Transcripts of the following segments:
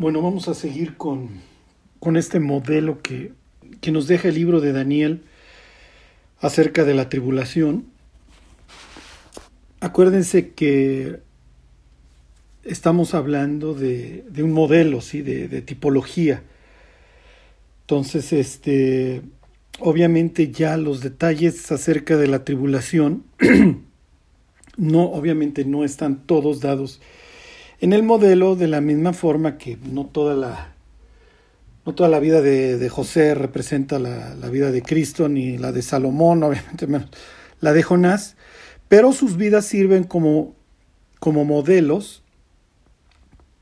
Bueno, vamos a seguir con, con este modelo que, que nos deja el libro de Daniel acerca de la tribulación. Acuérdense que estamos hablando de, de un modelo, ¿sí? de, de, tipología. Entonces, este, obviamente ya los detalles acerca de la tribulación, no, obviamente no están todos dados en el modelo de la misma forma que no toda la, no toda la vida de, José representa la, la, vida de Cristo, ni la de Salomón, obviamente menos la de Jonás, pero sus vidas sirven como, como modelos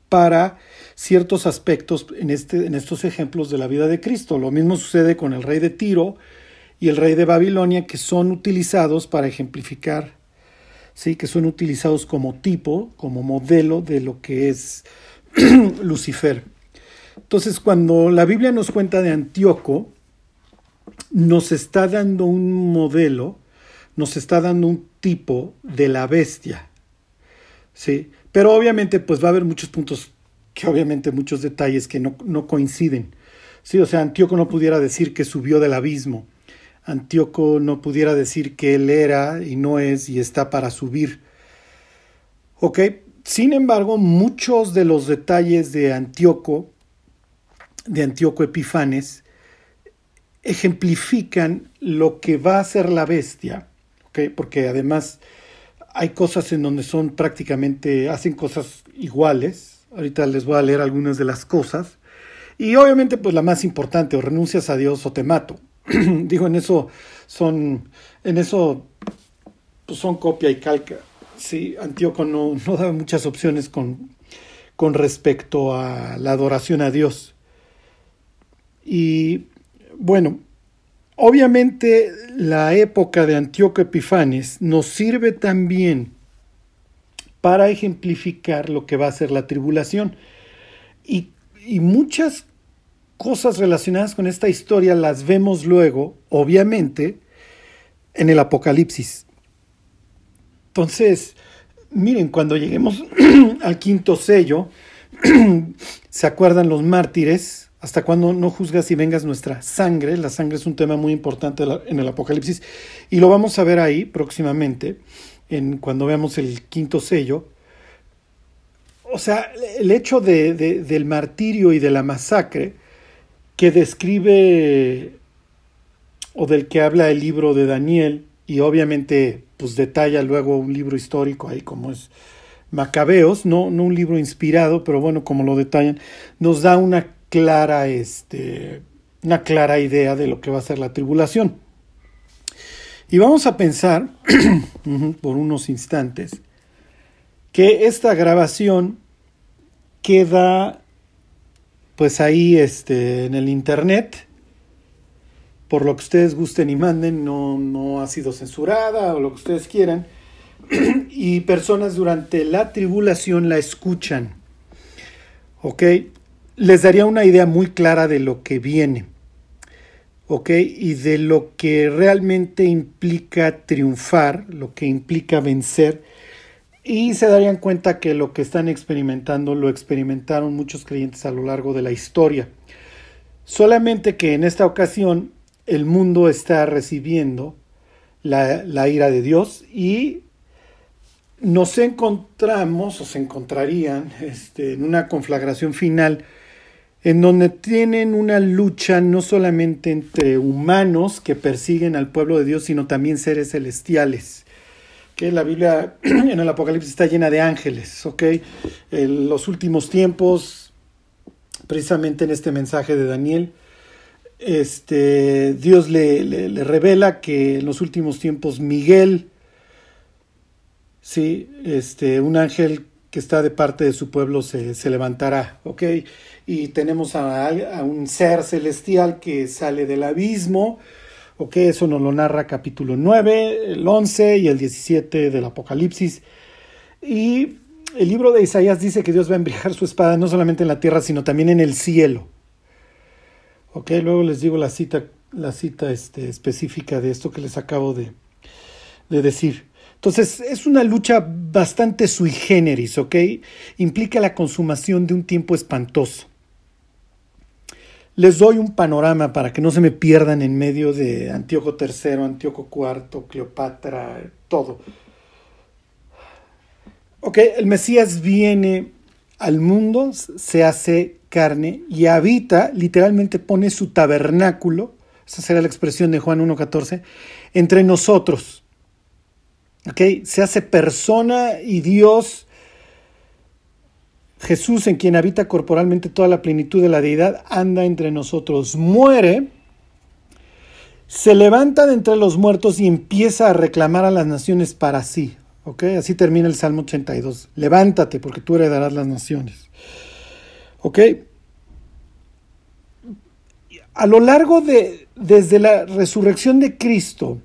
para ciertos aspectos en, este, en estos ejemplos de la vida de Cristo. Lo mismo sucede con el rey de Tiro y el rey de Babilonia, que son utilizados para ejemplificar ¿sí? que son utilizados como tipo, como modelo de lo que es Lucifer. Entonces, cuando la Biblia nos cuenta de Antíoco, nos está dando un modelo, nos está dando un tipo de la bestia. ¿sí? Pero obviamente, pues va a haber muchos puntos, que obviamente muchos detalles que no, no coinciden. ¿sí? O sea, Antíoco no pudiera decir que subió del abismo Antíoco no pudiera decir que él era y no es y está para subir. ¿Ok? Sin embargo, muchos de los detalles de Antíoco, de Antíoco Epifanes, ejemplifican lo que va a ser la bestia. Porque además hay cosas en donde son prácticamente, hacen cosas iguales. Ahorita les voy a leer algunas de las cosas. Y obviamente, pues la más importante, o renuncias a Dios o te mato. digo, en eso son, en eso pues son copia y calca. Sí, Antíoco no, no da muchas opciones con, con respecto a la adoración a Dios. Y bueno, obviamente la época de Antíoco Epifanes nos sirve también para ejemplificar lo que va a ser la tribulación. Y, y muchas cosas relacionadas con esta historia las vemos luego, obviamente, en el Apocalipsis. Entonces, miren, cuando lleguemos al quinto sello, ¿se acuerdan los mártires? Hasta cuando no juzgas y vengas nuestra sangre. La sangre es un tema muy importante en el Apocalipsis y lo vamos a ver ahí próximamente, en, cuando veamos el quinto sello. O sea, el hecho de, de, del martirio y de la masacre que describe o del que habla el libro de Daniel y obviamente pues detalla luego un libro histórico ahí como es Macabeos, no, no un libro inspirado, pero bueno, como lo detallan, nos da una clara, este, una clara idea de lo que va a ser la tribulación. Y vamos a pensar por unos instantes que esta grabación queda pues ahí este, en el internet, por lo que ustedes gusten y manden, no, no ha sido censurada o lo que ustedes quieran, y personas durante la tribulación la escuchan. ¿Ok? Les daría una idea muy clara de lo que viene. ¿Ok? Y de lo que realmente implica triunfar, lo que implica vencer y se darían cuenta que lo que están experimentando lo experimentaron muchos creyentes a lo largo de la historia. Solamente que en esta ocasión el mundo está recibiendo la, ira de Dios y nos encontramos o se encontrarían este, en una conflagración final en donde tienen una lucha no solamente entre humanos que persiguen al pueblo de Dios, sino también seres celestiales que la Biblia en el Apocalipsis está llena de ángeles, ¿ok? En los últimos tiempos, precisamente en este mensaje de Daniel, este, Dios le, le, revela que en los últimos tiempos Miguel, sí, este, un ángel que está de parte de su pueblo se, se levantará, ¿ok? Y tenemos a, a un ser celestial que sale del abismo, Ok, eso nos lo narra capítulo 9, el 11 y el 17 del Apocalipsis. Y el libro de Isaías dice que Dios va a embriagar su espada no solamente en la tierra, sino también en el cielo. Ok, luego les digo la cita, la cita este, específica de esto que les acabo de, de decir. Entonces, es una lucha bastante sui generis, ¿ok? Implica la consumación de un tiempo espantoso. Les doy un panorama para que no se me pierdan en medio de Antíoco III, Antíoco IV, Cleopatra, todo. Ok, el Mesías viene al mundo, se hace carne y habita, literalmente pone su tabernáculo, esa será la expresión de Juan 1.14, entre nosotros. Ok, se hace persona y Dios Jesús, en quien habita corporalmente toda la plenitud de la deidad, anda entre nosotros, muere, se levanta de entre los muertos y empieza a reclamar a las naciones para sí. ¿Ok? Así termina el Salmo 82. Levántate porque tú heredarás las naciones. ¿Ok? A lo largo de, desde la resurrección de Cristo,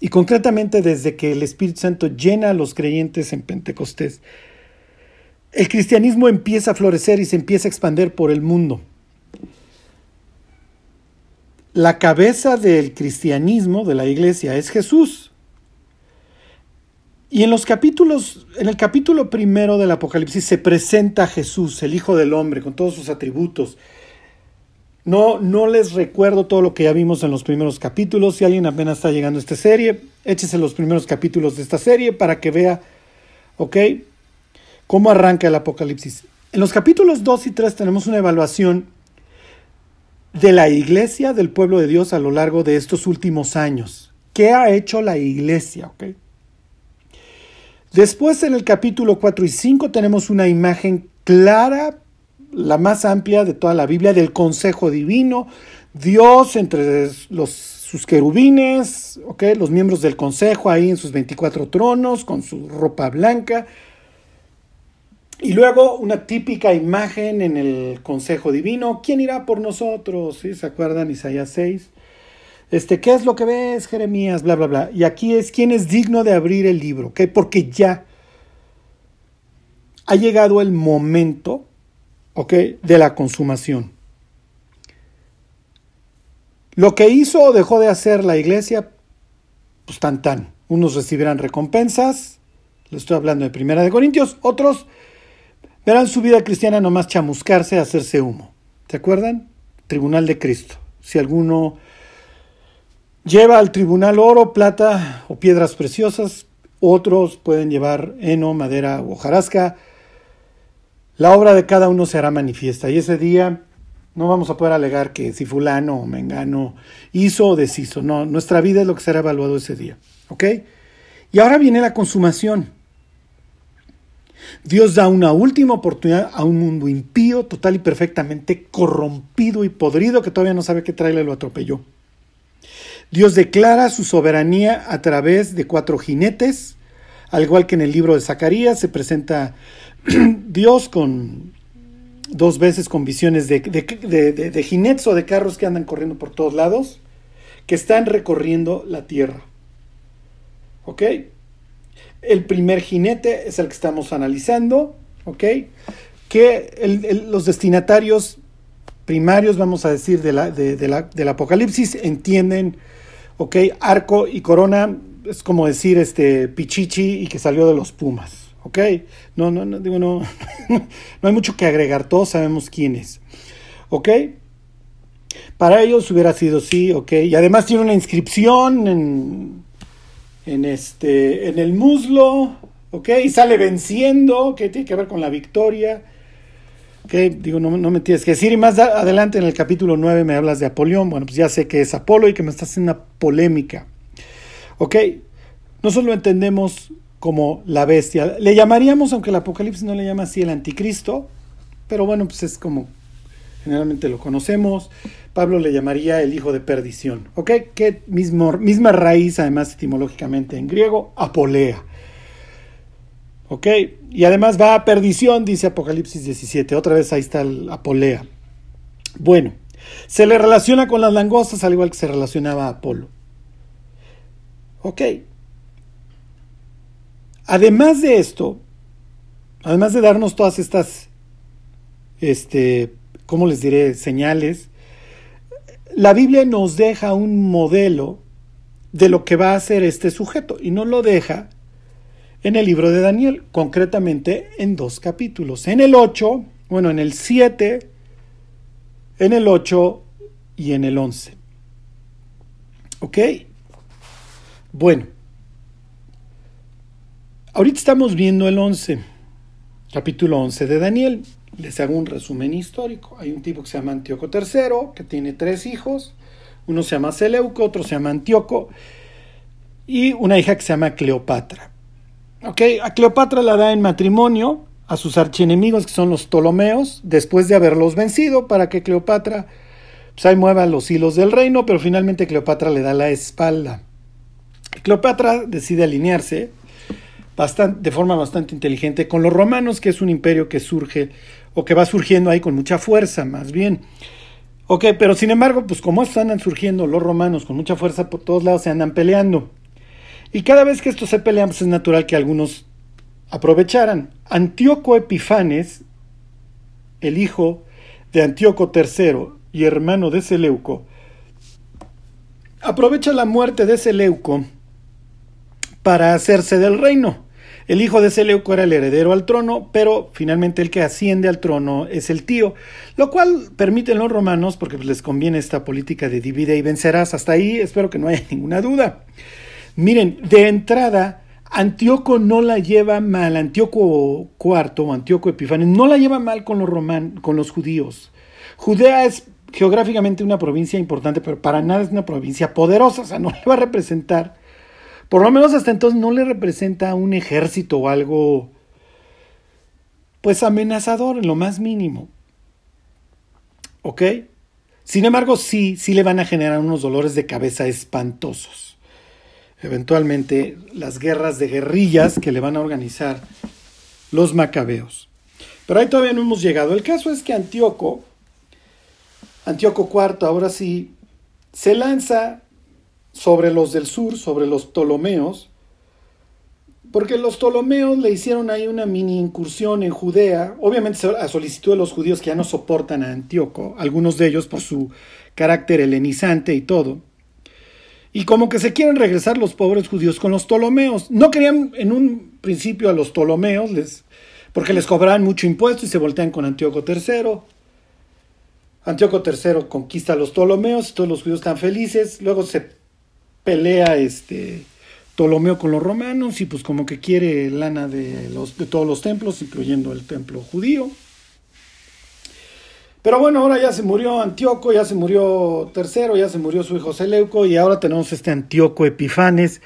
y concretamente desde que el Espíritu Santo llena a los creyentes en Pentecostés, el cristianismo empieza a florecer y se empieza a expandir por el mundo. La cabeza del cristianismo, de la iglesia, es Jesús. Y en los capítulos, en el capítulo primero del Apocalipsis se presenta Jesús, el Hijo del Hombre, con todos sus atributos. No, no les recuerdo todo lo que ya vimos en los primeros capítulos. Si alguien apenas está llegando a esta serie, échese los primeros capítulos de esta serie para que vea, ¿ok? ¿Cómo arranca el Apocalipsis? En los capítulos 2 y 3 tenemos una evaluación de la iglesia del pueblo de Dios a lo largo de estos últimos años. ¿Qué ha hecho la iglesia? Después en el capítulo 4 y 5 tenemos una imagen clara, la más amplia de toda la Biblia, del consejo divino, Dios entre los, sus querubines, los miembros del consejo ahí en sus 24 tronos, con su ropa blanca, y luego una típica imagen en el consejo divino. ¿Quién irá por nosotros? ¿Se acuerdan? Isaías 6. Este, ¿Qué es lo que ves, Jeremías? Bla, bla, bla. Y aquí es quién es digno de abrir el libro. ¿ok? Porque ya ha llegado el momento de la consumación. Lo que hizo o dejó de hacer la iglesia, pues tan tan. Unos recibirán recompensas, le estoy hablando de Primera de Corintios, otros Verán su vida cristiana nomás chamuscarse, hacerse humo. ¿Se acuerdan? Tribunal de Cristo. Si alguno lleva al tribunal oro, plata o piedras preciosas, otros pueden llevar heno, madera o hojarasca. La obra de cada uno se hará manifiesta y ese día no vamos a poder alegar que si fulano o mengano hizo o deshizo. No, nuestra vida es lo que será evaluado ese día. ¿Ok? Y ahora viene la consumación. Dios da una última oportunidad a un mundo impío, total y perfectamente corrompido y podrido que todavía no sabe qué trailer lo atropelló. Dios declara su soberanía a través de cuatro jinetes, al igual que en el libro de Zacarías se presenta Dios con dos veces con visiones de, de, jinetes o de carros que andan corriendo por todos lados, que están recorriendo la tierra. ¿Ok? El primer jinete es el que estamos analizando, ¿ok? Que los destinatarios primarios, vamos a decir, de la, del Apocalipsis entienden, ¿ok? Arco y corona es como decir este Pichichi y que salió de los Pumas, ¿ok? No, no, no, digo, no, no hay mucho que agregar, todos sabemos quién es, ¿ok? Para ellos hubiera sido sí, ¿ok? Y además tiene una inscripción en en, este, en el muslo, ¿ok? Y sale venciendo, que tiene que ver con la victoria. ¿Ok? Digo, no, no, me tienes que decir. Y más adelante en el capítulo 9 me hablas de Apolión. Bueno, pues ya sé que es Apolo y que me estás haciendo una polémica. ¿Ok? Nosotros lo entendemos como la bestia. Le llamaríamos, aunque el Apocalipsis no le llama así, el anticristo. Pero bueno, pues es como generalmente lo conocemos. Pablo le llamaría el hijo de perdición, ¿ok? Que mismo, misma raíz, además etimológicamente en griego, apolea. ¿Ok? Y además va a perdición, dice Apocalipsis 17. Otra vez ahí está el apolea. Bueno, se le relaciona con las langostas al igual que se relacionaba a Apolo. ¿Ok? Además de esto, además de darnos todas estas, este, ¿cómo les diré? Señales la Biblia nos deja un modelo de lo que va a hacer este sujeto y no lo deja en el libro de Daniel, concretamente en dos capítulos. En el 8, bueno, en el 7 en el 8 y en el 11. ¿Ok? Bueno, ahorita estamos viendo el 11, capítulo 11 de Daniel. Les hago un resumen histórico. Hay un tipo que se llama Antíoco III, que tiene tres hijos. Uno se llama Seleuco, otro se llama Antíoco y una hija que se llama Cleopatra. ¿Ok? A Cleopatra la da en matrimonio a sus archienemigos que son los Ptolomeos, después de haberlos vencido, para que Cleopatra pues mueva los hilos del reino, pero finalmente Cleopatra le da la espalda. Cleopatra decide alinearse bastante, de forma bastante inteligente con los romanos, que es un imperio que surge o que va surgiendo ahí con mucha fuerza, más bien. Ok, pero sin embargo, pues como están surgiendo los romanos con mucha fuerza por todos lados, se andan peleando. Y cada vez que estos se pelean, pues es natural que algunos aprovecharan. Antíoco Epifanes, el hijo de Antíoco III y hermano de Seleuco, aprovecha la muerte de Seleuco para hacerse del reino. El hijo de Seleuco era el heredero al trono, pero finalmente el que asciende al trono es el tío, lo cual permiten los romanos, porque les conviene esta política de divide y vencerás. Hasta ahí espero que no haya ninguna duda. Miren, de entrada, Antíoco no la lleva mal, Antíoco IV o Antíoco Epifanes no la lleva mal con los, roman, con los judíos. Judea es geográficamente una provincia importante, pero para nada es una provincia poderosa, o sea, no le va a representar, por lo menos hasta entonces no le representa un ejército o algo, pues amenazador en lo más mínimo. ¿Ok? Sin embargo, sí, sí le van a generar unos dolores de cabeza espantosos eventualmente las guerras de guerrillas que le van a organizar los macabeos. Pero ahí todavía no hemos llegado. El caso es que Antíoco, Antíoco IV, ahora sí, se lanza sobre los del sur, sobre los Ptolomeos, porque los Ptolomeos le hicieron ahí una mini incursión en Judea, obviamente a solicitud de los judíos que ya no soportan a Antíoco, algunos de ellos por su carácter helenizante y todo. Y como que se quieren regresar los pobres judíos con los Ptolomeos. No querían en un principio a los Ptolomeos, les, porque les cobraban mucho impuesto y se voltean con Antíoco III. Antíoco III conquista a los Ptolomeos, todos los judíos están felices. Luego se pelea este Ptolomeo con los romanos y pues como que quiere lana de, los, de todos los templos, incluyendo el templo judío. Pero bueno, ahora ya se murió Antíoco, ya se murió Tercero, ya se murió su hijo Seleuco y ahora tenemos este Antíoco Epifanes,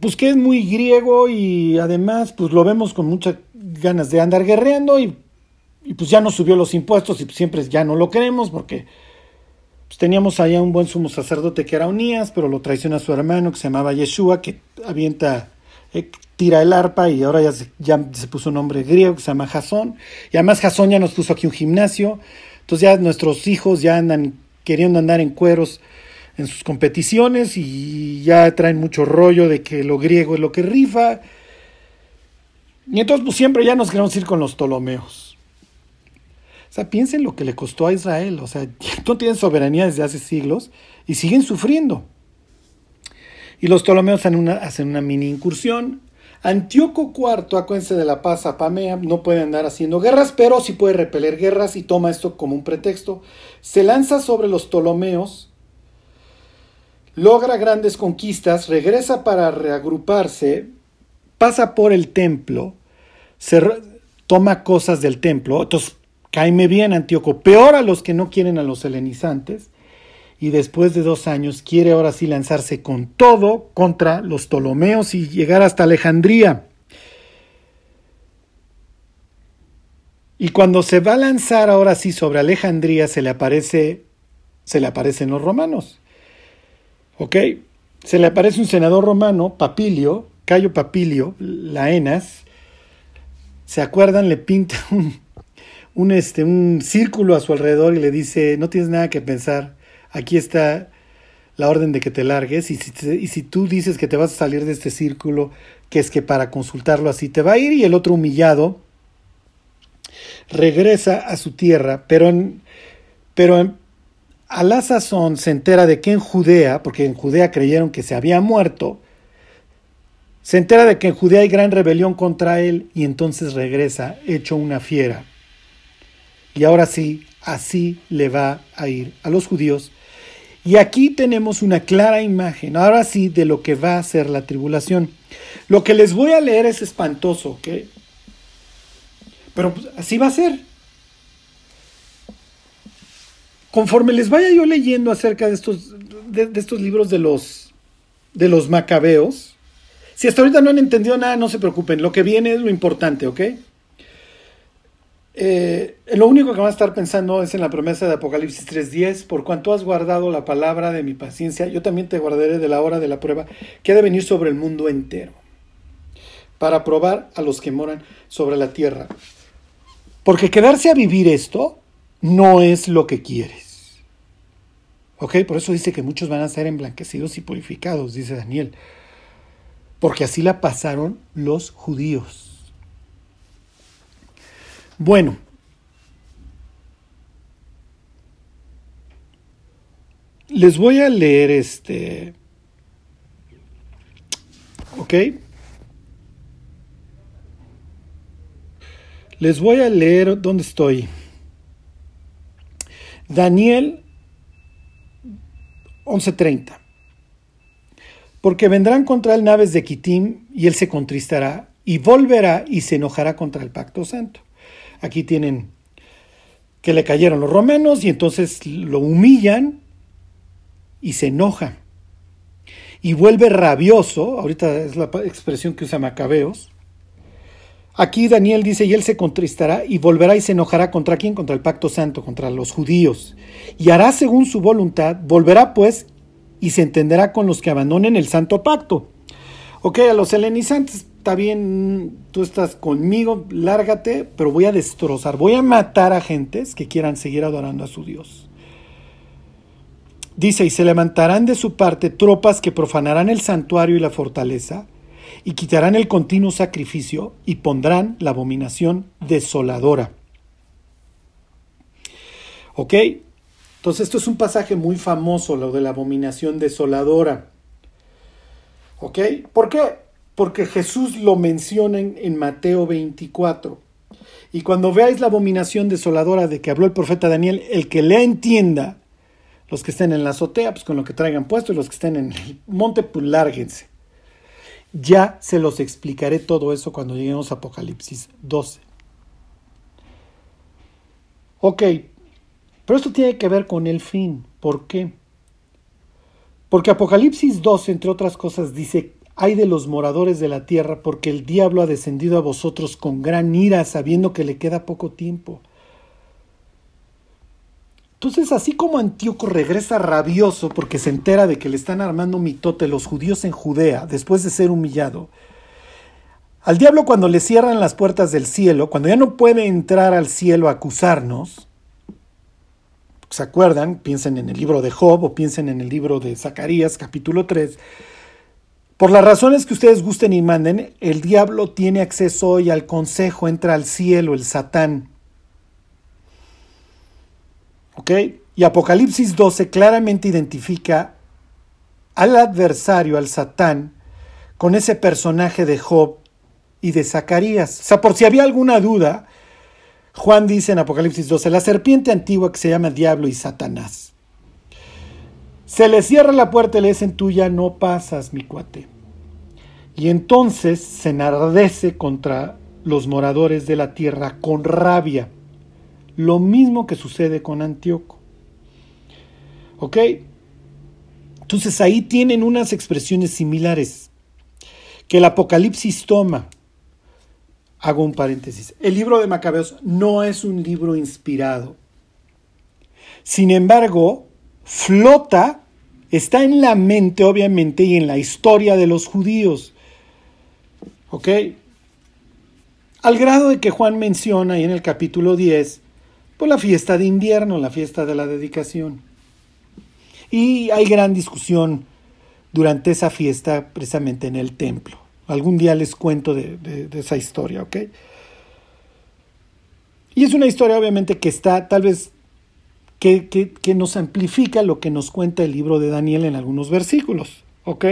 pues que es muy griego y además pues lo vemos con muchas ganas de andar guerreando y, pues ya no subió los impuestos y pues siempre ya no lo queremos porque pues teníamos allá un buen sumo sacerdote que era Unías, pero lo traiciona su hermano que se llamaba Yeshua, que avienta eh, tira el arpa y ahora ya se, ya se puso un nombre griego que se llama Jasón. Y además Jasón ya nos puso aquí un gimnasio. Entonces ya nuestros hijos ya andan queriendo andar en cueros en sus competiciones y ya traen mucho rollo de que lo griego es lo que rifa. Y entonces pues siempre ya nos queremos ir con los Ptolomeos. Sea, piensen lo que le costó a Israel. O sea, no tienen soberanía desde hace siglos y siguen sufriendo. Y los Ptolomeos hacen una, hacen una mini incursión Antíoco IV, acuérdense de la paz a Pamea, no puede andar haciendo guerras, pero sí puede repeler guerras y toma esto como un pretexto. Se lanza sobre los Ptolomeos, logra grandes conquistas, regresa para reagruparse, pasa por el templo, se toma cosas del templo, entonces caime bien Antíoco, peor a los que no quieren a los helenizantes, y después de dos años quiere ahora sí lanzarse con todo contra los Ptolomeos y llegar hasta Alejandría. Y cuando se va a lanzar ahora sí sobre Alejandría se le aparece se le aparecen los romanos. ¿Ok? Se le aparece un senador romano, Papilio, Cayo Papilio, Laenas. ¿Se acuerdan? Le pinta un, un, este, un círculo a su alrededor y le dice, no tienes nada que pensar, aquí está la orden de que te largues y si, y si tú dices que te vas a salir de este círculo, que es que para consultarlo así te va a ir y el otro humillado regresa a su tierra, pero, en, pero a la sazón se entera de que en Judea, porque en Judea creyeron que se había muerto, se entera de que en Judea hay gran rebelión contra él y entonces regresa hecho una fiera Y ahora sí, así le va a ir a los judíos. Y aquí tenemos una clara imagen, ahora sí, de lo que va a ser la tribulación. Lo que les voy a leer es espantoso, ¿ok? Pero pues, así va a ser. Conforme les vaya yo leyendo acerca de estos, de, estos libros de los, de los macabeos, si hasta ahorita no han entendido nada, no se preocupen. Lo que viene es lo importante, ¿ok? Eh, lo único que van a estar pensando es en la promesa de Apocalipsis 3.10, por cuanto has guardado la palabra de mi paciencia, yo también te guardaré de la hora de la prueba que ha de venir sobre el mundo entero, para probar a los que moran sobre la tierra. Porque quedarse a vivir esto no es lo que quieres. ¿Ok? Por eso dice que muchos van a ser emblanquecidos y purificados, dice Daniel. Porque así la pasaron los judíos. Bueno, les voy a leer este, ¿ok? Les voy a leer, ¿dónde estoy? Daniel 11:30. Porque vendrán contra él naves de Quitim y él se contristará y volverá y se enojará contra el pacto santo. Aquí tienen que le cayeron los romanos y entonces lo humillan y se enoja. Y vuelve rabioso, ahorita es la expresión que usa Macabeos. Aquí Daniel dice, y él se contristará y volverá y se enojará contra quién? Contra el pacto santo, contra los judíos. Y hará según su voluntad, volverá pues y se entenderá con los que abandonen el santo pacto. Ok, a los helenizantes está bien, tú estás conmigo, lárgate, pero voy a destrozar, voy a matar a gentes que quieran seguir adorando a su Dios. Dice, y se levantarán de su parte tropas que profanarán el santuario y la fortaleza, y quitarán el continuo sacrificio, y pondrán la abominación desoladora. ¿Ok? Entonces esto es un pasaje muy famoso, lo de la abominación desoladora. ¿Ok? ¿Por qué? porque Jesús lo menciona en, Mateo 24. Y cuando veáis la abominación desoladora de que habló el profeta Daniel, el que le entienda, los que estén en la azotea, pues con lo que traigan puesto, y los que estén en el monte, pues lárguense. Ya se los explicaré todo eso cuando lleguemos a Apocalipsis 12. Ok, pero esto tiene que ver con el fin. ¿Por qué? Porque Apocalipsis 12, entre otras cosas, dice Ay de los moradores de la tierra, porque el diablo ha descendido a vosotros con gran ira, sabiendo que le queda poco tiempo. Entonces, así como Antíoco regresa rabioso porque se entera de que le están armando mitote los judíos en Judea después de ser humillado, al diablo cuando le cierran las puertas del cielo, cuando ya no puede entrar al cielo a acusarnos, ¿se acuerdan? Piensen en el libro de Job o piensen en el libro de Zacarías, capítulo 3, por las razones que ustedes gusten y manden, el diablo tiene acceso hoy al consejo, entra al cielo, el satán. ¿Ok? Y Apocalipsis 12 claramente identifica al adversario, al satán, con ese personaje de Job y de Zacarías. O sea, por si había alguna duda, Juan dice en Apocalipsis 12, la serpiente antigua que se llama diablo y Satanás. Se le cierra la puerta y le dicen, tú ya no pasas, mi cuate. Y entonces se enardece contra los moradores de la tierra con rabia. Lo mismo que sucede con Antíoco. ¿Ok? Entonces ahí tienen unas expresiones similares que el Apocalipsis toma. Hago un paréntesis. El libro de Macabeos no es un libro inspirado. Sin embargo, flota, está en la mente obviamente y en la historia de los judíos. ¿Ok? Al grado de que Juan menciona ahí en el capítulo 10, pues la fiesta de invierno, la fiesta de la dedicación. Y hay gran discusión durante esa fiesta precisamente en el templo. Algún día les cuento de, esa historia, ¿ok? Y es una historia obviamente que está tal vez que, que, nos amplifica lo que nos cuenta el libro de Daniel en algunos versículos, ¿ok?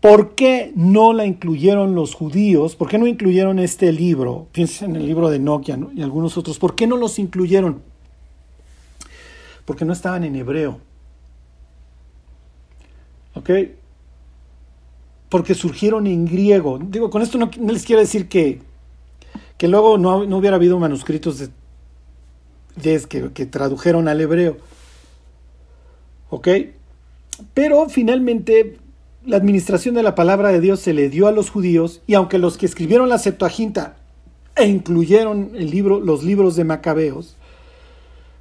¿Por qué no la incluyeron los judíos? ¿Por qué no incluyeron este libro? Piensen en el libro de Nokia y algunos otros. ¿Por qué no los incluyeron? Porque no estaban en hebreo. ¿Ok? Porque surgieron en griego. Digo, con esto no, les quiero decir que, que luego no, hubiera habido manuscritos de, que, que tradujeron al hebreo. ¿Ok? Pero finalmente la administración de la palabra de Dios se le dio a los judíos y aunque los que escribieron la Septuaginta e incluyeron el libro, los libros de Macabeos,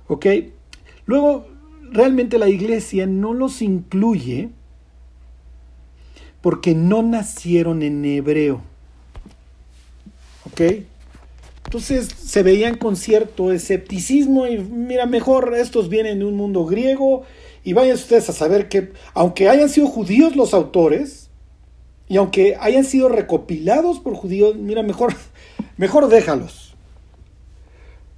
¿ok? Luego, realmente la iglesia no los incluye porque no nacieron en hebreo, ¿ok? Entonces se veían con cierto escepticismo y mira, mejor estos vienen de un mundo griego y vayan ustedes a saber que, aunque hayan sido judíos los autores, y aunque hayan sido recopilados por judíos, mira, mejor, mejor déjalos.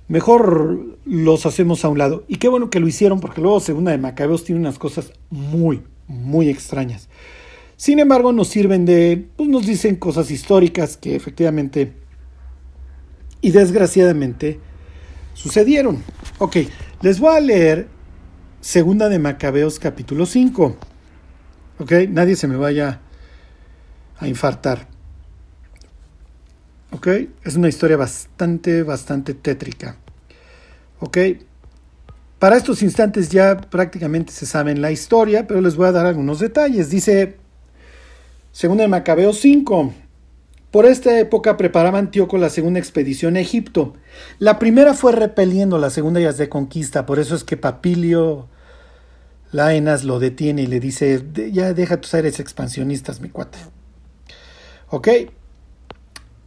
Mejor los hacemos a un lado. Y qué bueno que lo hicieron, porque luego Segunda de Macabeos tiene unas cosas muy, muy extrañas. Sin embargo, nos sirven de, pues nos dicen cosas históricas que efectivamente y desgraciadamente sucedieron. Ok, les voy a leer Segunda de Macabeos capítulo 5. ¿Ok? Nadie se me vaya a infartar. ¿Ok? Es una historia bastante, bastante tétrica. ¿Ok? Para estos instantes ya prácticamente se saben la historia, pero les voy a dar algunos detalles. Dice Segunda de Macabeos 5. Por esta época preparaba Antíoco la segunda expedición a Egipto. La primera fue repeliendo, la segunda ya es de conquista, por eso es que Papilio Laenas lo detiene y le dice, ya deja tus aires expansionistas, mi cuate. ¿Ok?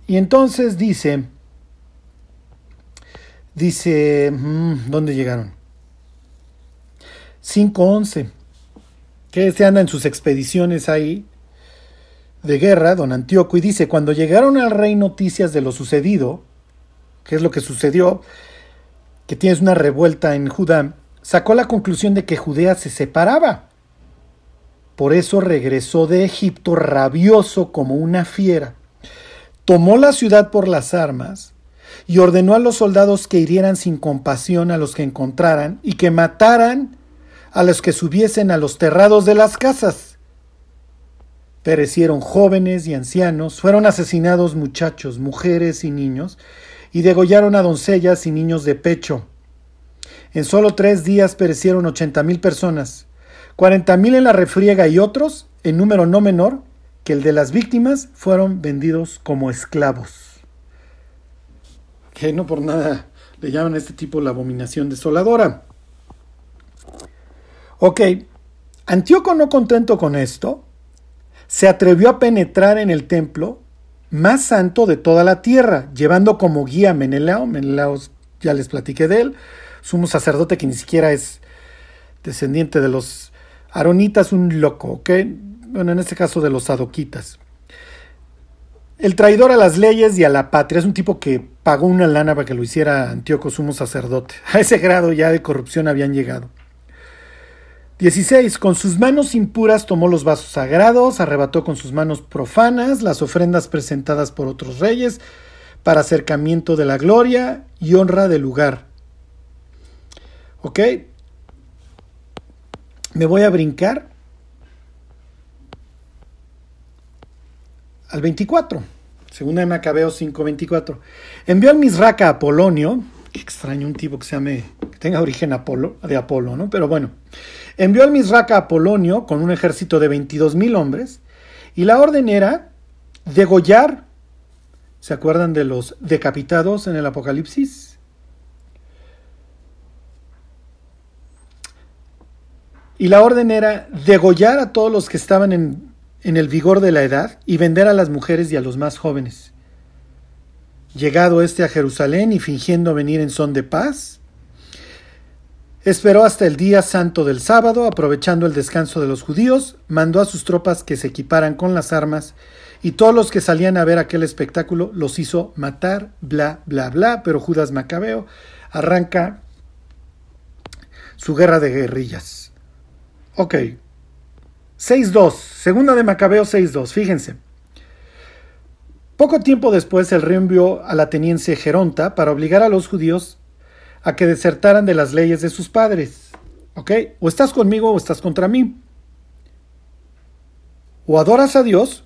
Y entonces dice, dice, mm, ¿dónde llegaron? 5.11, que se anda en sus expediciones ahí de guerra, don Antíoco, y dice, cuando llegaron al rey noticias de lo sucedido, ¿qué es lo que sucedió? Que tienes una revuelta en Judá, sacó la conclusión de que Judea se separaba. Por eso regresó de Egipto rabioso como una fiera. Tomó la ciudad por las armas y ordenó a los soldados que hirieran sin compasión a los que encontraran y que mataran a los que subiesen a los terrados de las casas. Perecieron jóvenes y ancianos, fueron asesinados muchachos, mujeres y niños, y degollaron a doncellas y niños de pecho. En solo tres días perecieron 80 mil personas, 40 mil en la refriega y otros, en número no menor que el de las víctimas, fueron vendidos como esclavos. Que no por nada le llaman a este tipo la abominación desoladora. Ok, Antíoco no contento con esto, se atrevió a penetrar en el templo más santo de toda la tierra, llevando como guía a Menelao, Menelao ya les platiqué de él, sumo sacerdote que ni siquiera es descendiente de los aronitas, un loco, ¿ok? Bueno, en este caso de los sadoquitas. El traidor a las leyes y a la patria es un tipo que pagó una lana para que lo hiciera Antíoco sumo sacerdote. A ese grado ya de corrupción habían llegado. 16. Con sus manos impuras tomó los vasos sagrados, arrebató con sus manos profanas las ofrendas presentadas por otros reyes para acercamiento de la gloria y honra del lugar ¿Ok? Me voy a brincar al 24. Segunda de Macabeo 5:24. Envió al Misraca a Apolonio, extraño un tipo que se llame, que tenga origen Apolo, de Apolo, ¿no? Pero bueno, envió al Misraca a Apolonio con un ejército de 22 mil hombres y la orden era degollar, ¿se acuerdan de los decapitados en el Apocalipsis? Y la orden era degollar a todos los que estaban en, el vigor de la edad y vender a las mujeres y a los más jóvenes. Llegado este a Jerusalén y fingiendo venir en son de paz, esperó hasta el día santo del sábado, aprovechando el descanso de los judíos, mandó a sus tropas que se equiparan con las armas y todos los que salían a ver aquel espectáculo los hizo matar, bla, bla, bla, pero Judas Macabeo arranca su guerra de guerrillas. Ok. 6.2, segunda de Macabeo 6.2, fíjense. Poco tiempo después el rey envió al ateniense Geronta para obligar a los judíos a que desertaran de las leyes de sus padres. ¿Ok? O estás conmigo o estás contra mí. O adoras a Dios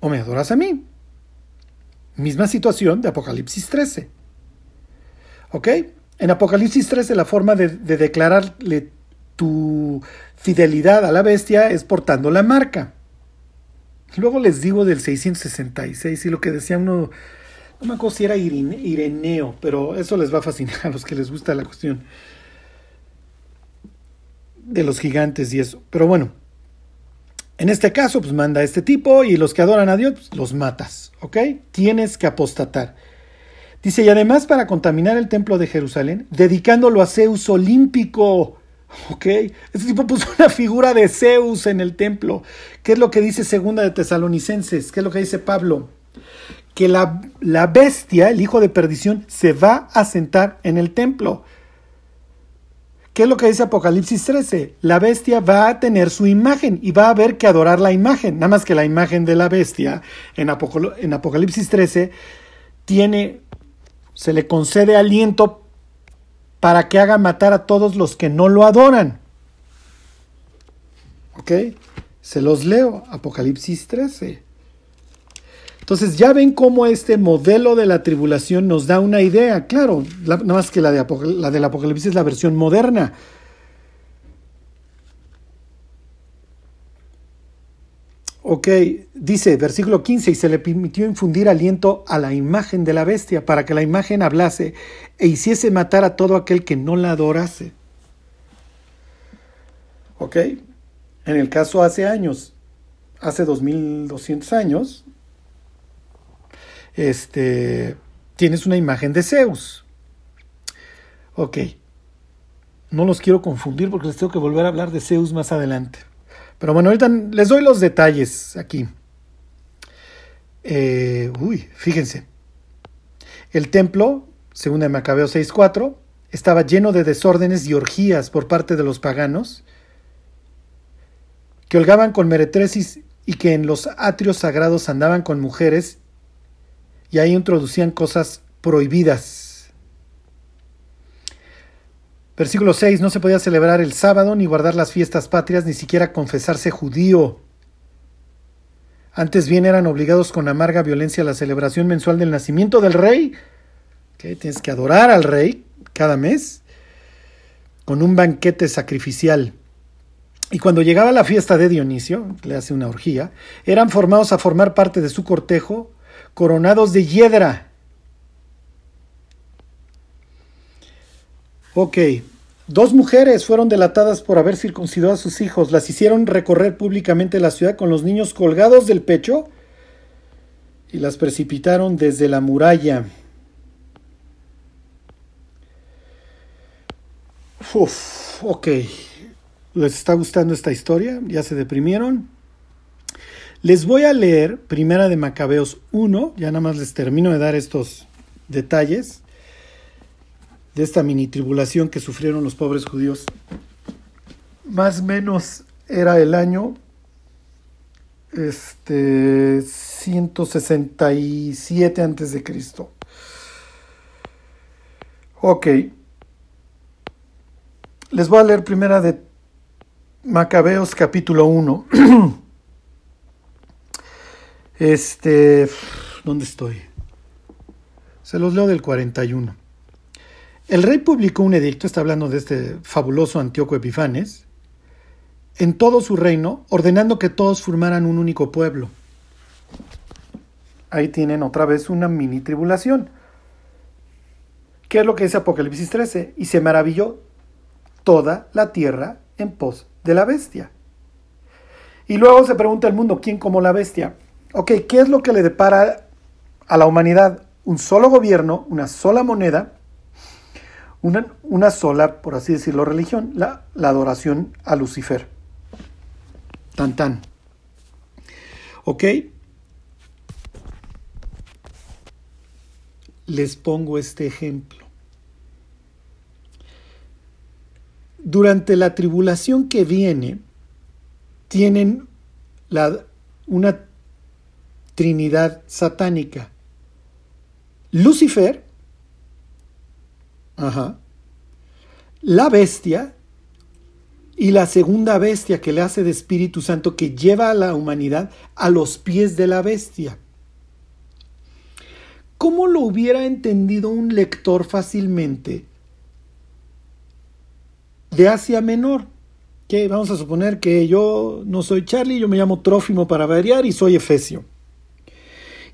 o me adoras a mí. Misma situación de Apocalipsis 13. ¿Ok? En Apocalipsis 13 la forma de, de declararle tu fidelidad a la bestia es portando la marca. Luego les digo del 666 y lo que decía uno, no me si era Ireneo, pero eso les va a fascinar a los que les gusta la cuestión de los gigantes y eso. Pero bueno, en este caso, pues manda a este tipo y los que adoran a Dios, pues, los matas, ¿ok? Tienes que apostatar. Dice, y además para contaminar el templo de Jerusalén, dedicándolo a Zeus olímpico. Ok, este tipo puso una figura de Zeus en el templo. ¿Qué es lo que dice segunda de Tesalonicenses? ¿Qué es lo que dice Pablo? Que la, la bestia, el hijo de perdición, se va a sentar en el templo. ¿Qué es lo que dice Apocalipsis 13? La bestia va a tener su imagen y va a haber que adorar la imagen. Nada más que la imagen de la bestia en, en Apocalipsis 13 tiene, se le concede aliento para que haga matar a todos los que no lo adoran. ¿Ok? Se los leo, Apocalipsis 13. Entonces ya ven cómo este modelo de la tribulación nos da una idea. Claro, nada más que la, de la del Apocalipsis es la versión moderna. Ok, dice versículo 15, y se le permitió infundir aliento a la imagen de la bestia para que la imagen hablase e hiciese matar a todo aquel que no la adorase. Ok, en el caso hace años, hace 2200 años, este, tienes una imagen de Zeus. Ok, no los quiero confundir porque les tengo que volver a hablar de Zeus más adelante. Pero bueno, ahorita les doy los detalles aquí. Eh, uy, fíjense. El templo, según el Macabeo 6.4, estaba lleno de desórdenes y orgías por parte de los paganos, que holgaban con meretresis y que en los atrios sagrados andaban con mujeres y ahí introducían cosas prohibidas. Versículo 6. No se podía celebrar el sábado, ni guardar las fiestas patrias, ni siquiera confesarse judío. Antes bien eran obligados con amarga violencia a la celebración mensual del nacimiento del rey, tienes que adorar al rey cada mes, con un banquete sacrificial. Y cuando llegaba la fiesta de Dionisio, le hace una orgía, eran formados a formar parte de su cortejo, coronados de hiedra. Ok, Dos mujeres fueron delatadas por haber circuncidado a sus hijos. Las hicieron recorrer públicamente la ciudad con los niños colgados del pecho y las precipitaron desde la muralla. Uf, ok. ¿Les está gustando esta historia? ¿Ya se deprimieron? Les voy a leer Primera de Macabeos 1, ya nada más les termino de dar estos detalles de esta mini tribulación que sufrieron los pobres judíos. Más o menos era el año este 167 antes de Cristo. Ok. Les voy a leer primera de Macabeos capítulo 1. este, ¿dónde estoy? Se los leo del 41. El rey publicó un edicto, está hablando de este fabuloso Antíoco Epifanes, en todo su reino, ordenando que todos formaran un único pueblo. Ahí tienen otra vez una mini tribulación. ¿Qué es lo que dice Apocalipsis 13? Y se maravilló toda la tierra en pos de la bestia. Y luego se pregunta el mundo, ¿quién como la bestia? Ok, ¿qué es lo que le depara a la humanidad? Un solo gobierno, una sola moneda, una, sola, por así decirlo, religión, la, la adoración a Lucifer. Tan tan. ¿Ok? Les pongo este ejemplo. Durante la tribulación que viene, tienen la, una trinidad satánica. Lucifer, ajá, la bestia y la segunda bestia que le hace de Espíritu Santo que lleva a la humanidad a los pies de la bestia. ¿Cómo lo hubiera entendido un lector fácilmente de Asia Menor? Que vamos a suponer que yo no soy Charlie, yo me llamo Trófimo para variar y soy Efesio.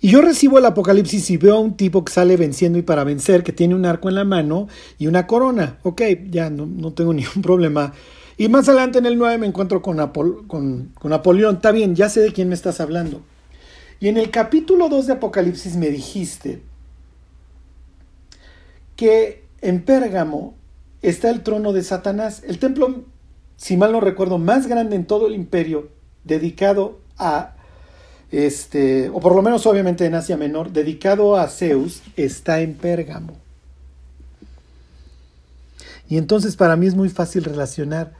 Y yo recibo el Apocalipsis y veo a un tipo que sale venciendo y para vencer, que tiene un arco en la mano y una corona. Ok, ya no, no tengo ningún problema. Y más adelante en el 9 me encuentro con, con, con Napoleón. Está bien, ya sé de quién me estás hablando. Y en el capítulo 2 de Apocalipsis me dijiste que en Pérgamo está el trono de Satanás, el templo, si mal no recuerdo, más grande en todo el imperio, dedicado a, este, o por lo menos obviamente en Asia Menor, dedicado a Zeus, está en Pérgamo. Y entonces para mí es muy fácil relacionar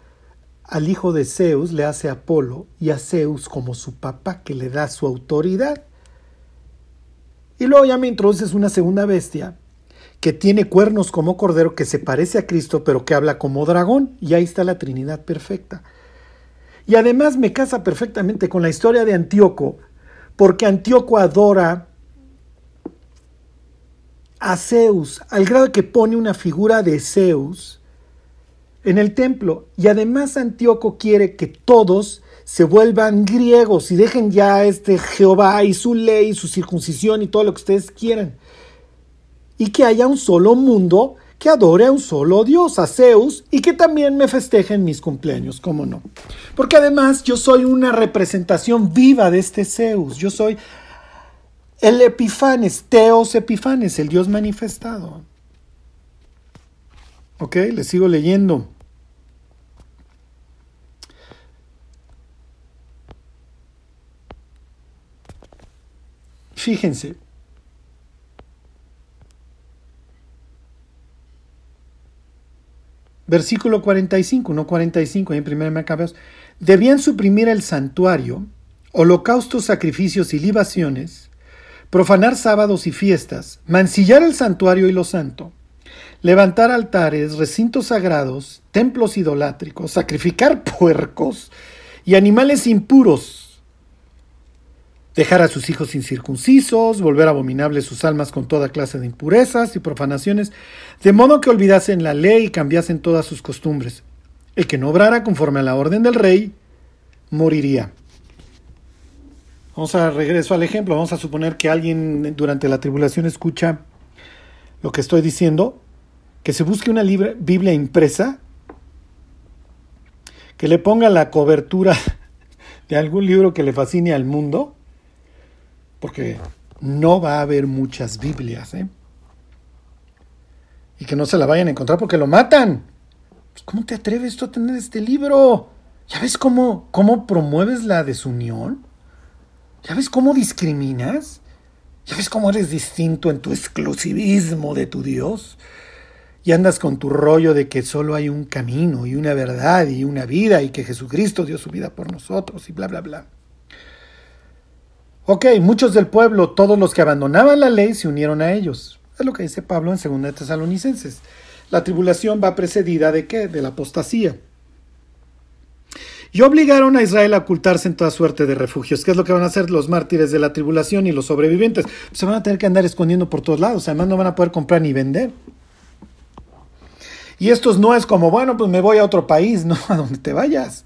al hijo de Zeus le hace Apolo y a Zeus como su papá que le da su autoridad. Y luego ya me introduces una segunda bestia que tiene cuernos como cordero, que se parece a Cristo, pero que habla como dragón. Y ahí está la Trinidad perfecta. Y además me casa perfectamente con la historia de Antíoco, porque Antíoco adora a Zeus, al grado que pone una figura de Zeus en el templo. Y además Antíoco quiere que todos se vuelvan griegos y dejen ya este Jehová y su ley, su circuncisión y todo lo que ustedes quieran. Y que haya un solo mundo que adore a un solo Dios, a Zeus, y que también me festejen mis cumpleaños, ¿cómo no? Porque además yo soy una representación viva de este Zeus, yo soy el Epifanes, Teos Epifanes, el Dios manifestado. Ok, le sigo leyendo. Fíjense. Versículo 45, no 45, en 1 Macabeos. Debían suprimir el santuario, holocaustos, sacrificios y libaciones, profanar sábados y fiestas, mancillar el santuario y lo santo, levantar altares, recintos sagrados, templos idolátricos, sacrificar puercos y animales impuros dejar a sus hijos incircuncisos, volver abominables sus almas con toda clase de impurezas y profanaciones, de modo que olvidasen la ley y cambiasen todas sus costumbres. El que no obrara conforme a la orden del rey, moriría. Vamos a regreso al ejemplo. Vamos a suponer que alguien durante la tribulación escucha lo que estoy diciendo, que se busque una Biblia impresa, que le ponga la cobertura de algún libro que le fascine al mundo porque no va a haber muchas Biblias, ¿eh? Y que no se la vayan a encontrar porque lo matan. Pues, ¿Cómo te atreves tú a tener este libro? ¿Ya ves cómo, cómo promueves la desunión? ¿Ya ves cómo discriminas? ¿Ya ves cómo eres distinto en tu exclusivismo de tu Dios? Y andas con tu rollo de que solo hay un camino y una verdad y una vida y que Jesucristo dio su vida por nosotros y bla, bla, bla. Ok, muchos del pueblo, todos los que abandonaban la ley, se unieron a ellos. Es lo que dice Pablo en 2 Tesalonicenses. La tribulación va precedida de qué? De la apostasía. Y obligaron a Israel a ocultarse en toda suerte de refugios. ¿Qué es lo que van a hacer los mártires de la tribulación y los sobrevivientes? Se van a tener que andar escondiendo por todos lados. Además no van a poder comprar ni vender. Y estos no es como, bueno, pues me voy a otro país, no, a donde te vayas.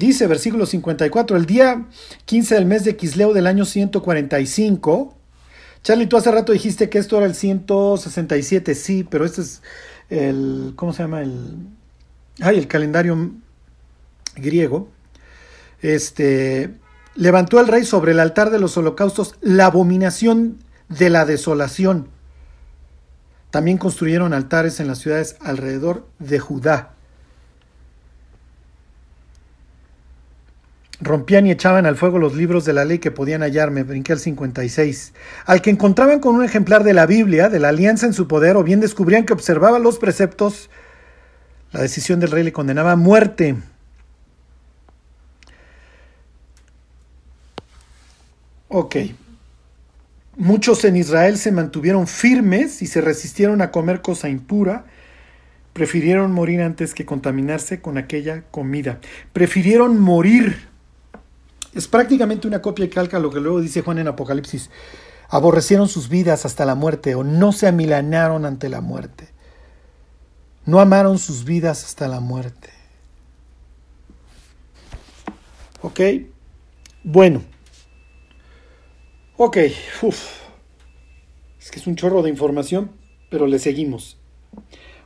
Dice, versículo 54, el día 15 del mes de Quisleo del año 145. Charlie, tú hace rato dijiste que esto era el 167, sí, pero este es el, ¿cómo se llama? El, ay, el calendario griego. Este, levantó el rey sobre el altar de los holocaustos la abominación de la desolación. También construyeron altares en las ciudades alrededor de Judá. Rompían y echaban al fuego los libros de la ley que podían hallarme, brinqué al 56. Al que encontraban con un ejemplar de la Biblia, de la alianza en su poder, o bien descubrían que observaba los preceptos, La decisión del rey le condenaba a muerte. Ok. Muchos en Israel se mantuvieron firmes y se resistieron a comer cosa impura. Prefirieron morir antes que contaminarse con aquella comida. Prefirieron morir. Es prácticamente una copia y calca lo que luego dice Juan en Apocalipsis. Aborrecieron sus vidas hasta la muerte o no se amilanaron ante la muerte. No amaron sus vidas hasta la muerte. ¿Ok? Bueno. Ok. Uf. Es que es un chorro de información, pero le seguimos.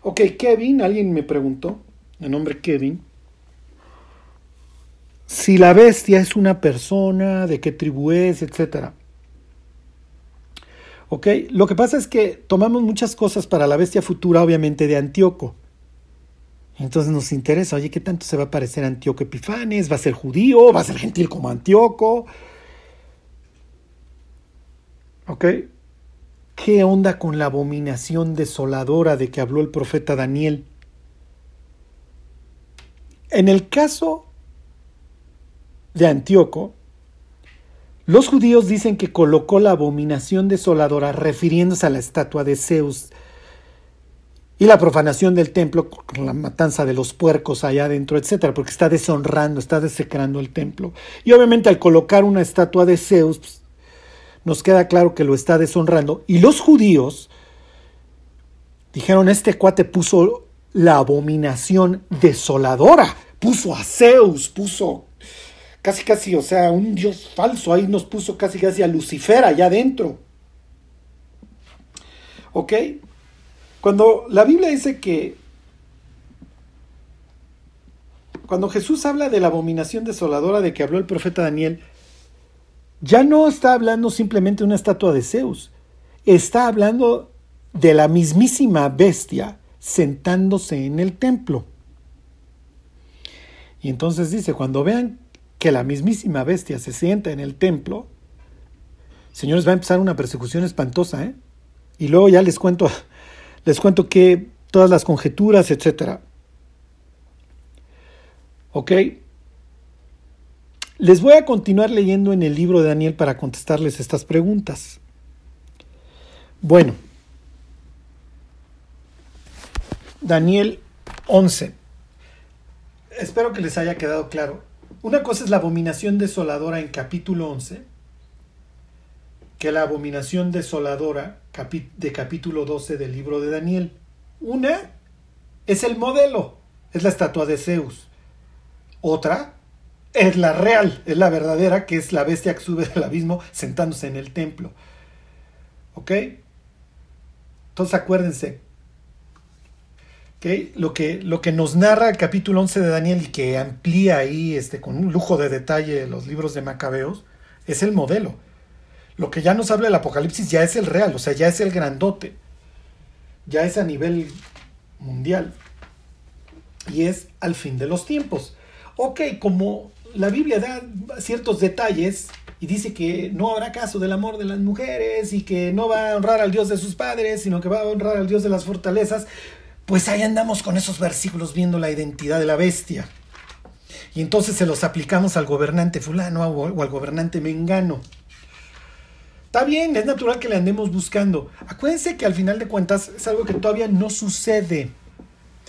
Ok, Kevin, alguien me preguntó, el nombre Kevin, si la bestia es una persona, de qué tribu es, etc. Ok, lo que pasa es que tomamos muchas cosas para la bestia futura, obviamente, de Antíoco. Entonces nos interesa, oye, ¿qué tanto se va a parecer Antíoco Epifanes? ¿Va a ser judío? ¿Va a ser gentil como Antíoco? ¿Ok? ¿Qué onda con la abominación desoladora de que habló el profeta Daniel? En el caso de Antíoco, los judíos dicen que colocó la abominación desoladora refiriéndose a la estatua de Zeus y la profanación del templo con la matanza de los puercos allá adentro, etcétera, porque está deshonrando, está desecrando el templo. Y obviamente al colocar una estatua de Zeus, pues, nos queda claro que lo está deshonrando. Y los judíos dijeron, este cuate puso la abominación desoladora, puso a Zeus, puso casi casi, o sea, un dios falso, ahí nos puso casi casi a Lucifer allá adentro. ¿Ok? Cuando la Biblia dice que cuando Jesús habla de la abominación desoladora de que habló el profeta Daniel, ya no está hablando simplemente de una estatua de Zeus, está hablando de la mismísima bestia sentándose en el templo. Y entonces dice, cuando vean que la mismísima bestia se sienta en el templo, señores, va a empezar una persecución espantosa, ¿eh? Y luego ya les cuento, les cuento que todas las conjeturas, etcétera. ¿Ok? Les voy a continuar leyendo en el libro de Daniel para contestarles estas preguntas. Bueno, Daniel 11. Espero que les haya quedado claro. Una cosa es la abominación desoladora en capítulo 11, que la abominación desoladora de capítulo 12 del libro de Daniel. Una es el modelo, es la estatua de Zeus. Otra es la real, es la verdadera, que es la bestia que sube del abismo sentándose en el templo. ¿Ok? Entonces acuérdense, lo, que, lo que nos narra el capítulo 11 de Daniel y que amplía ahí este, con un lujo de detalle los libros de Macabeos, es el modelo. Lo que ya nos habla el Apocalipsis ya es el real, o sea, ya es el grandote, ya es a nivel mundial y es al fin de los tiempos. Ok, como la Biblia da ciertos detalles y dice que no habrá caso del amor de las mujeres y que no va a honrar al Dios de sus padres, sino que va a honrar al Dios de las fortalezas, pues ahí andamos con esos versículos viendo la identidad de la bestia. Y entonces se los aplicamos al gobernante fulano o al gobernante mengano. Está bien, es natural que le andemos buscando. Acuérdense que al final de cuentas es algo que todavía no sucede.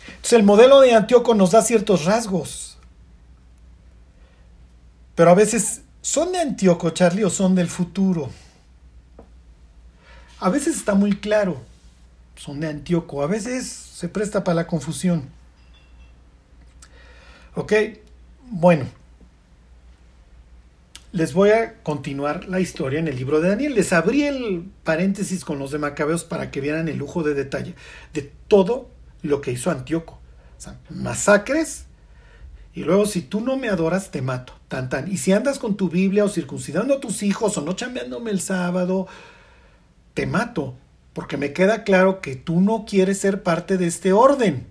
Entonces el modelo de Antíoco nos da ciertos rasgos. Pero a veces, ¿son de Antíoco, Charlie, o son del futuro? A veces está muy claro, son de Antíoco, a veces se presta para la confusión. Ok, bueno, les voy a continuar la historia en el libro de Daniel. Les abrí el paréntesis con los de Macabeos para que vieran el lujo de detalle de todo lo que hizo Antíoco. O sea, masacres, y luego, si tú no me adoras, te mato. Tan, tan. Y si andas con tu Biblia o circuncidando a tus hijos o no chambeándome el sábado, te mato. Porque me queda claro que tú no quieres ser parte de este orden.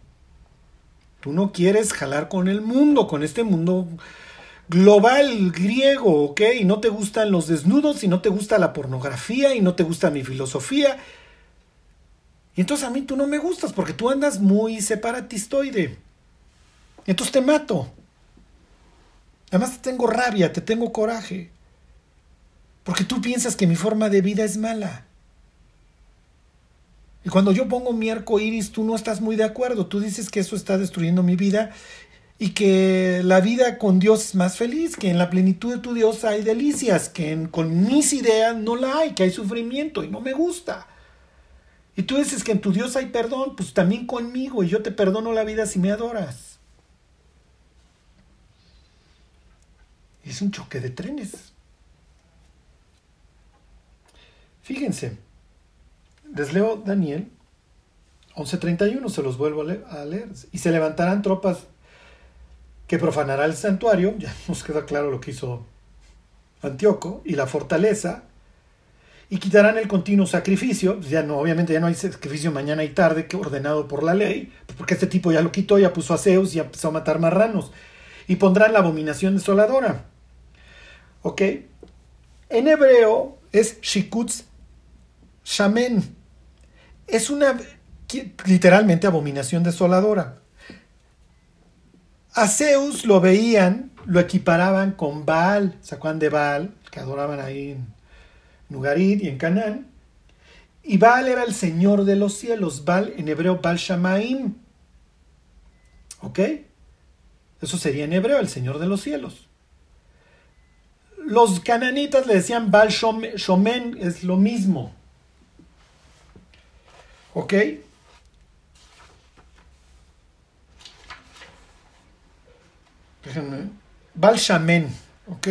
Tú no quieres jalar con el mundo, con este mundo global griego, ¿ok? Y no te gustan los desnudos, y no te gusta la pornografía, y no te gusta mi filosofía. Y entonces a mí tú no me gustas porque tú andas muy separatistoide. Entonces te mato. Además te tengo rabia, te tengo coraje. Porque tú piensas que mi forma de vida es mala. Y cuando yo pongo mi arco iris, tú no estás muy de acuerdo. Tú dices que eso está destruyendo mi vida y que la vida con Dios es más feliz, que en la plenitud de tu Dios hay delicias, que con mis ideas no la hay, que hay sufrimiento y no me gusta. Y tú dices que en tu Dios hay perdón, pues también conmigo y yo te perdono la vida si me adoras. es un choque de trenes. Fíjense, les leo Daniel 11.31, se los vuelvo a leer. Y se levantarán tropas que profanará el santuario, ya nos queda claro lo que hizo Antíoco, y la fortaleza, y quitarán el continuo sacrificio, ya no, obviamente ya no hay sacrificio mañana y tarde que ordenado por la ley, porque este tipo ya lo quitó, ya puso a Zeus y empezó a matar marranos, y pondrán la abominación desoladora. ¿Ok? En hebreo es shikutz shamen. Es una literalmente abominación desoladora. A Zeus lo veían, lo equiparaban con Baal, ¿se de Baal? Que adoraban ahí en Nugarit y en Canaán. Y Baal era el señor de los cielos, Baal en hebreo Baal Shamaim. ¿Ok? Eso sería en hebreo el señor de los cielos. Los cananitas le decían Baal Shomen, es lo mismo. ¿Ok? Déjenme. Balshamen, ¿ok?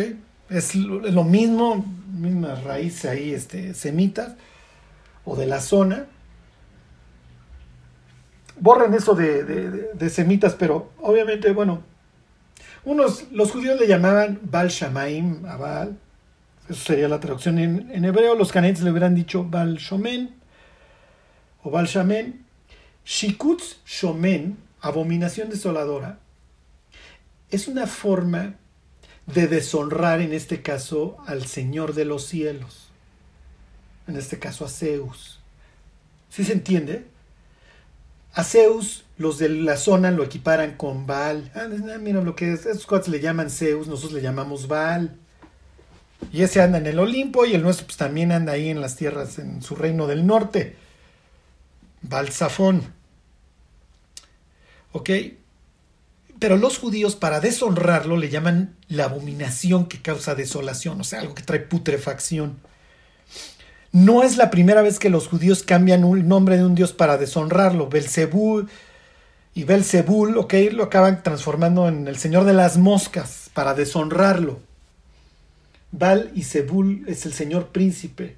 Es lo, mismo, misma raíz ahí, este, semitas, o de la zona. Borren eso de, semitas, pero obviamente, bueno, unos, los judíos le llamaban Bal Shamaim Baal, eso sería la traducción en, hebreo, los canetes le hubieran dicho Bal Shomen o Bal Shamen. Shikutz Shomen, abominación desoladora, es una forma de deshonrar en este caso al Señor de los cielos, en este caso a Zeus. ¿Sí se entiende? A Zeus los de la zona lo equiparan con Baal. Ah, mira lo que es, estos cuates le llaman Zeus, nosotros le llamamos Baal. Y ese anda en el Olimpo y el nuestro pues también anda ahí en las tierras, en su reino del norte. Balsafón. ¿Ok? Pero los judíos, para deshonrarlo, le llaman la abominación que causa desolación, o sea, algo que trae putrefacción. No es la primera vez que los judíos cambian el nombre de un dios para deshonrarlo. Belzebul y Belzebul, ok, lo acaban transformando en el señor de las moscas para deshonrarlo. Bal y Zebul es el señor príncipe.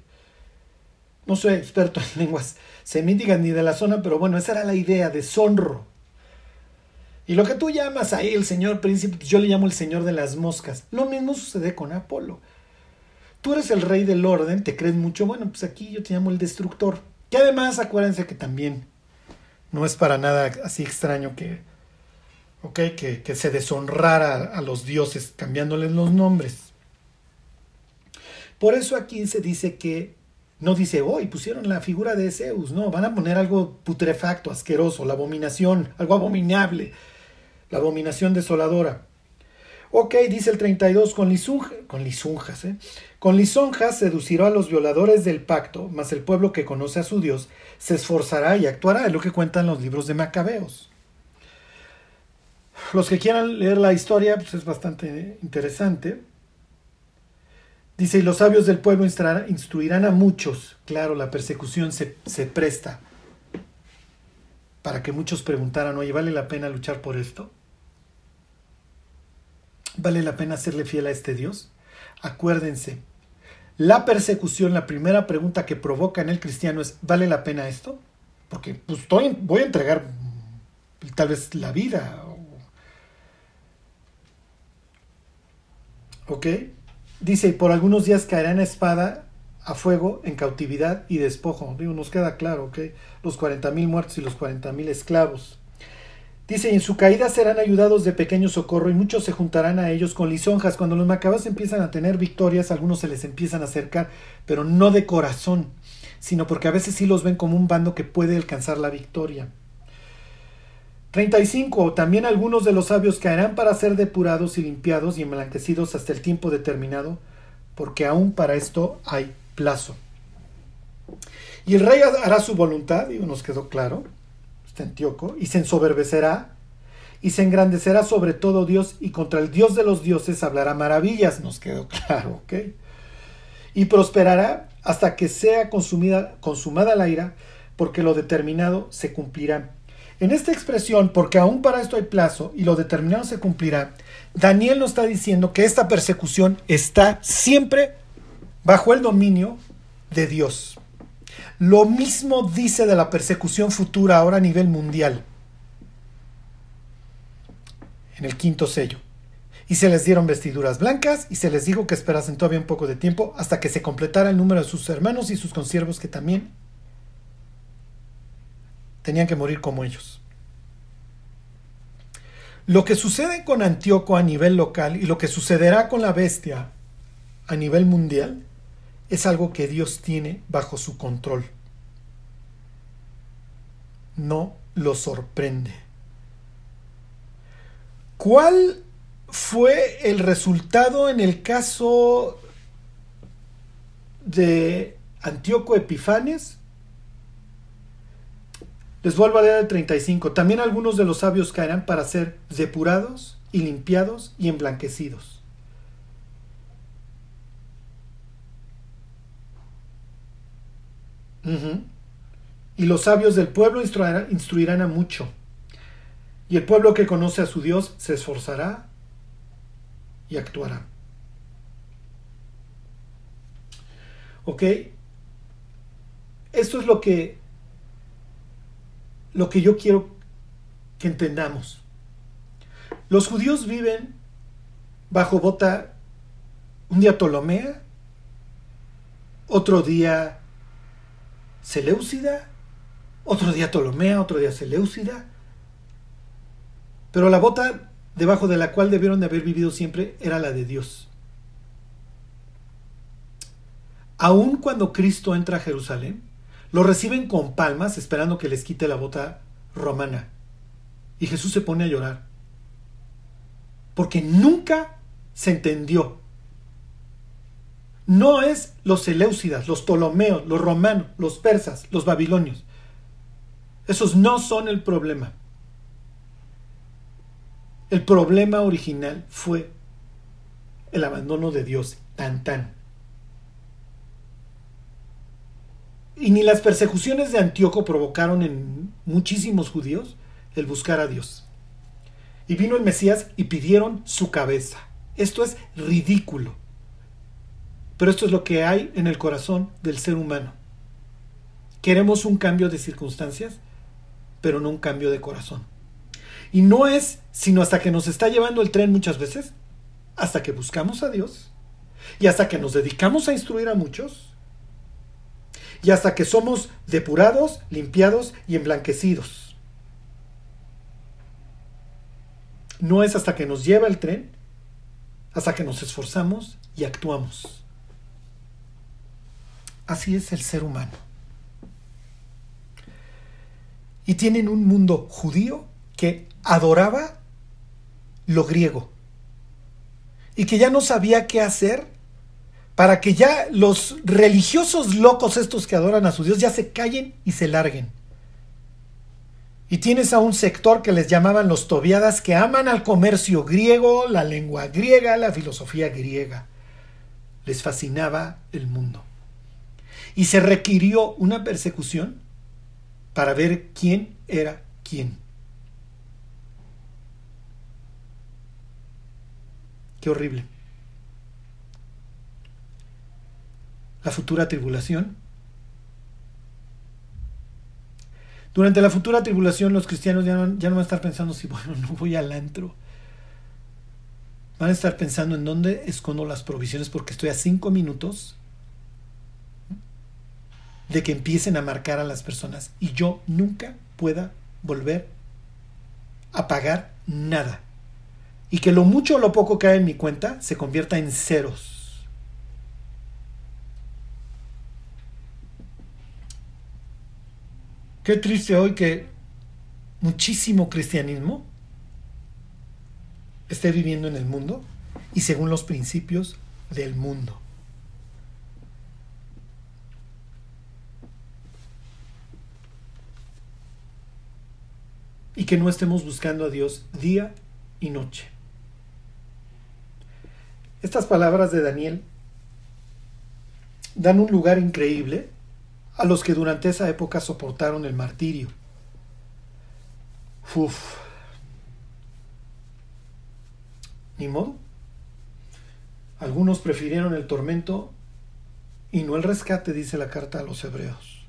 No soy experto en lenguas semíticas ni de la zona, pero bueno, esa era la idea, deshonro. Y lo que tú llamas ahí el señor príncipe, yo le llamo el señor de las moscas. Lo mismo sucede con Apolo. Tú eres el rey del orden, te crees mucho, bueno, pues aquí yo te llamo el destructor. Que además acuérdense que también no es para nada así extraño que, okay, que, que se deshonrara a los dioses cambiándoles los nombres. Por eso aquí se dice que no dice, hoy pusieron la figura de Zeus, no, van a poner algo putrefacto, asqueroso, la abominación, algo abominable la abominación desoladora. Ok, dice el 32, con, con lisonjas, ¿eh? con lisonjas seducirá a los violadores del pacto, mas el pueblo que conoce a su Dios se esforzará y actuará, es lo que cuentan los libros de Macabeos. Los que quieran leer la historia, pues es bastante interesante. Dice, y los sabios del pueblo instruirán a muchos. Claro, la persecución se, se presta para que muchos preguntaran, oye, ¿vale la pena luchar por esto? ¿Vale la pena serle fiel a este Dios? Acuérdense, la persecución, la primera pregunta que provoca en el cristiano es, ¿vale la pena esto? Porque pues, estoy, voy a entregar tal vez la vida. ¿Ok? Dice, por algunos días caerá en espada a fuego en cautividad y despojo. Digo, nos queda claro, ¿ok? Los 40.000 muertos y los 40.000 esclavos. Dice, en su caída serán ayudados de pequeño socorro y muchos se juntarán a ellos con lisonjas. Cuando los macabros empiezan a tener victorias, algunos se les empiezan a acercar, pero no de corazón, sino porque a veces sí los ven como un bando que puede alcanzar la victoria. 35. También algunos de los sabios caerán para ser depurados y limpiados y emblanquecidos hasta el tiempo determinado, porque aún para esto hay plazo. Y el rey hará su voluntad, y nos quedó claro, este Antíoco, y se ensoberbecerá y se engrandecerá sobre todo Dios y contra el Dios de los dioses hablará maravillas, nos quedó claro, ¿ok? Y prosperará hasta que sea consumida, consumada la ira, porque lo determinado se cumplirá. En esta expresión, porque aún para esto hay plazo y lo determinado se cumplirá, Daniel nos está diciendo que esta persecución está siempre bajo el dominio de Dios. Lo mismo dice de la persecución futura ahora a nivel mundial en el quinto sello. Y se les dieron vestiduras blancas y se les dijo que esperasen todavía un poco de tiempo hasta que se completara el número de sus hermanos y sus consiervos que también tenían que morir como ellos. Lo que sucede con Antíoco a nivel local y lo que sucederá con la bestia a nivel mundial es algo que Dios tiene bajo su control. No lo sorprende. ¿Cuál fue el resultado en el caso de Antíoco Epifanes? Les vuelvo a leer el 35. También algunos de los sabios caerán para ser depurados y limpiados y emblanquecidos. Y los sabios del pueblo instruirán, instruirán a mucho. Y el pueblo que conoce a su Dios se esforzará y actuará. ¿Ok? Esto es lo que, lo que yo quiero que entendamos. Los judíos viven bajo bota un día Ptolomea, otro día Seleucida, otro día Ptolomea, otro día Seleucida, pero la bota debajo de la cual debieron de haber vivido siempre era la de Dios. Aun cuando Cristo entra a Jerusalén, lo reciben con palmas esperando que les quite la bota romana. Y Jesús se pone a llorar. Porque nunca se entendió. No es los Seleucidas, los Ptolomeos, los romanos, los persas, los babilonios. Esos no son el problema. El problema original fue el abandono de Dios, tan tan. Y ni las persecuciones de Antíoco provocaron en muchísimos judíos el buscar a Dios. Y vino el Mesías y pidieron su cabeza. Esto es ridículo. Pero esto es lo que hay en el corazón del ser humano. Queremos un cambio de circunstancias, pero no un cambio de corazón. Y no es sino hasta que nos está llevando el tren muchas veces, hasta que buscamos a Dios y hasta que nos dedicamos a instruir a muchos y hasta que somos depurados, limpiados y emblanquecidos. No es hasta que nos lleva el tren, hasta que nos esforzamos y actuamos. Así es el ser humano. Y tienen un mundo judío que adoraba lo griego y que ya no sabía qué hacer para que ya los religiosos locos estos que adoran a su Dios ya se callen y se larguen. Y tienes a un sector que les llamaban los tobiadas que aman al comercio griego, la lengua griega, la filosofía griega. Les fascinaba el mundo. Y se requirió una persecución para ver quién era quién. Qué horrible. La futura tribulación. Durante la futura tribulación los cristianos ya no, ya no van a estar pensando si bueno, no voy al antro. Van a estar pensando en dónde escondo las provisiones porque estoy a cinco minutos de que empiecen a marcar a las personas y yo nunca pueda volver a pagar nada y que lo mucho o lo poco que hay en mi cuenta se convierta en ceros. Qué triste hoy que muchísimo cristianismo esté viviendo en el mundo y según los principios del mundo. Y que no estemos buscando a Dios día y noche. Estas palabras de Daniel dan un lugar increíble a los que durante esa época soportaron el martirio. Uf. Ni modo. Algunos prefirieron el tormento y no el rescate, dice la carta a los hebreos.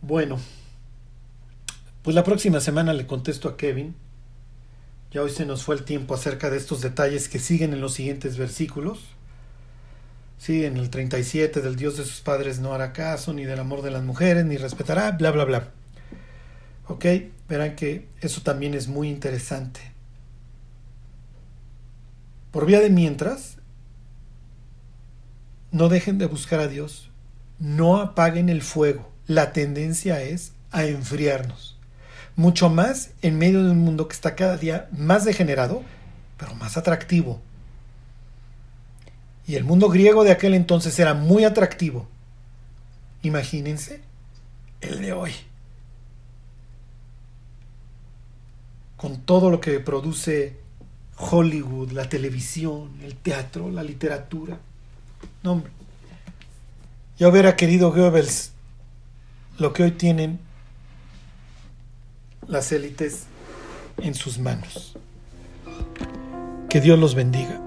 Bueno, pues la próxima semana le contesto a Kevin. Ya hoy se nos fue el tiempo acerca de estos detalles que siguen en los siguientes versículos. Sí, en el 37 del Dios de sus padres no hará caso, ni del amor de las mujeres, ni respetará, bla, bla, bla. ¿Ok? Verán que eso también es muy interesante. Por vía de mientras, no dejen de buscar a Dios, no apaguen el fuego. La tendencia es a enfriarnos. Mucho más en medio de un mundo que está cada día más degenerado, pero más atractivo. Y el mundo griego de aquel entonces era muy atractivo. Imagínense el de hoy. Con todo lo que produce Hollywood, la televisión, el teatro, la literatura. No, hombre. Yo hubiera querido Goebbels lo que hoy tienen las élites en sus manos. Que Dios los bendiga.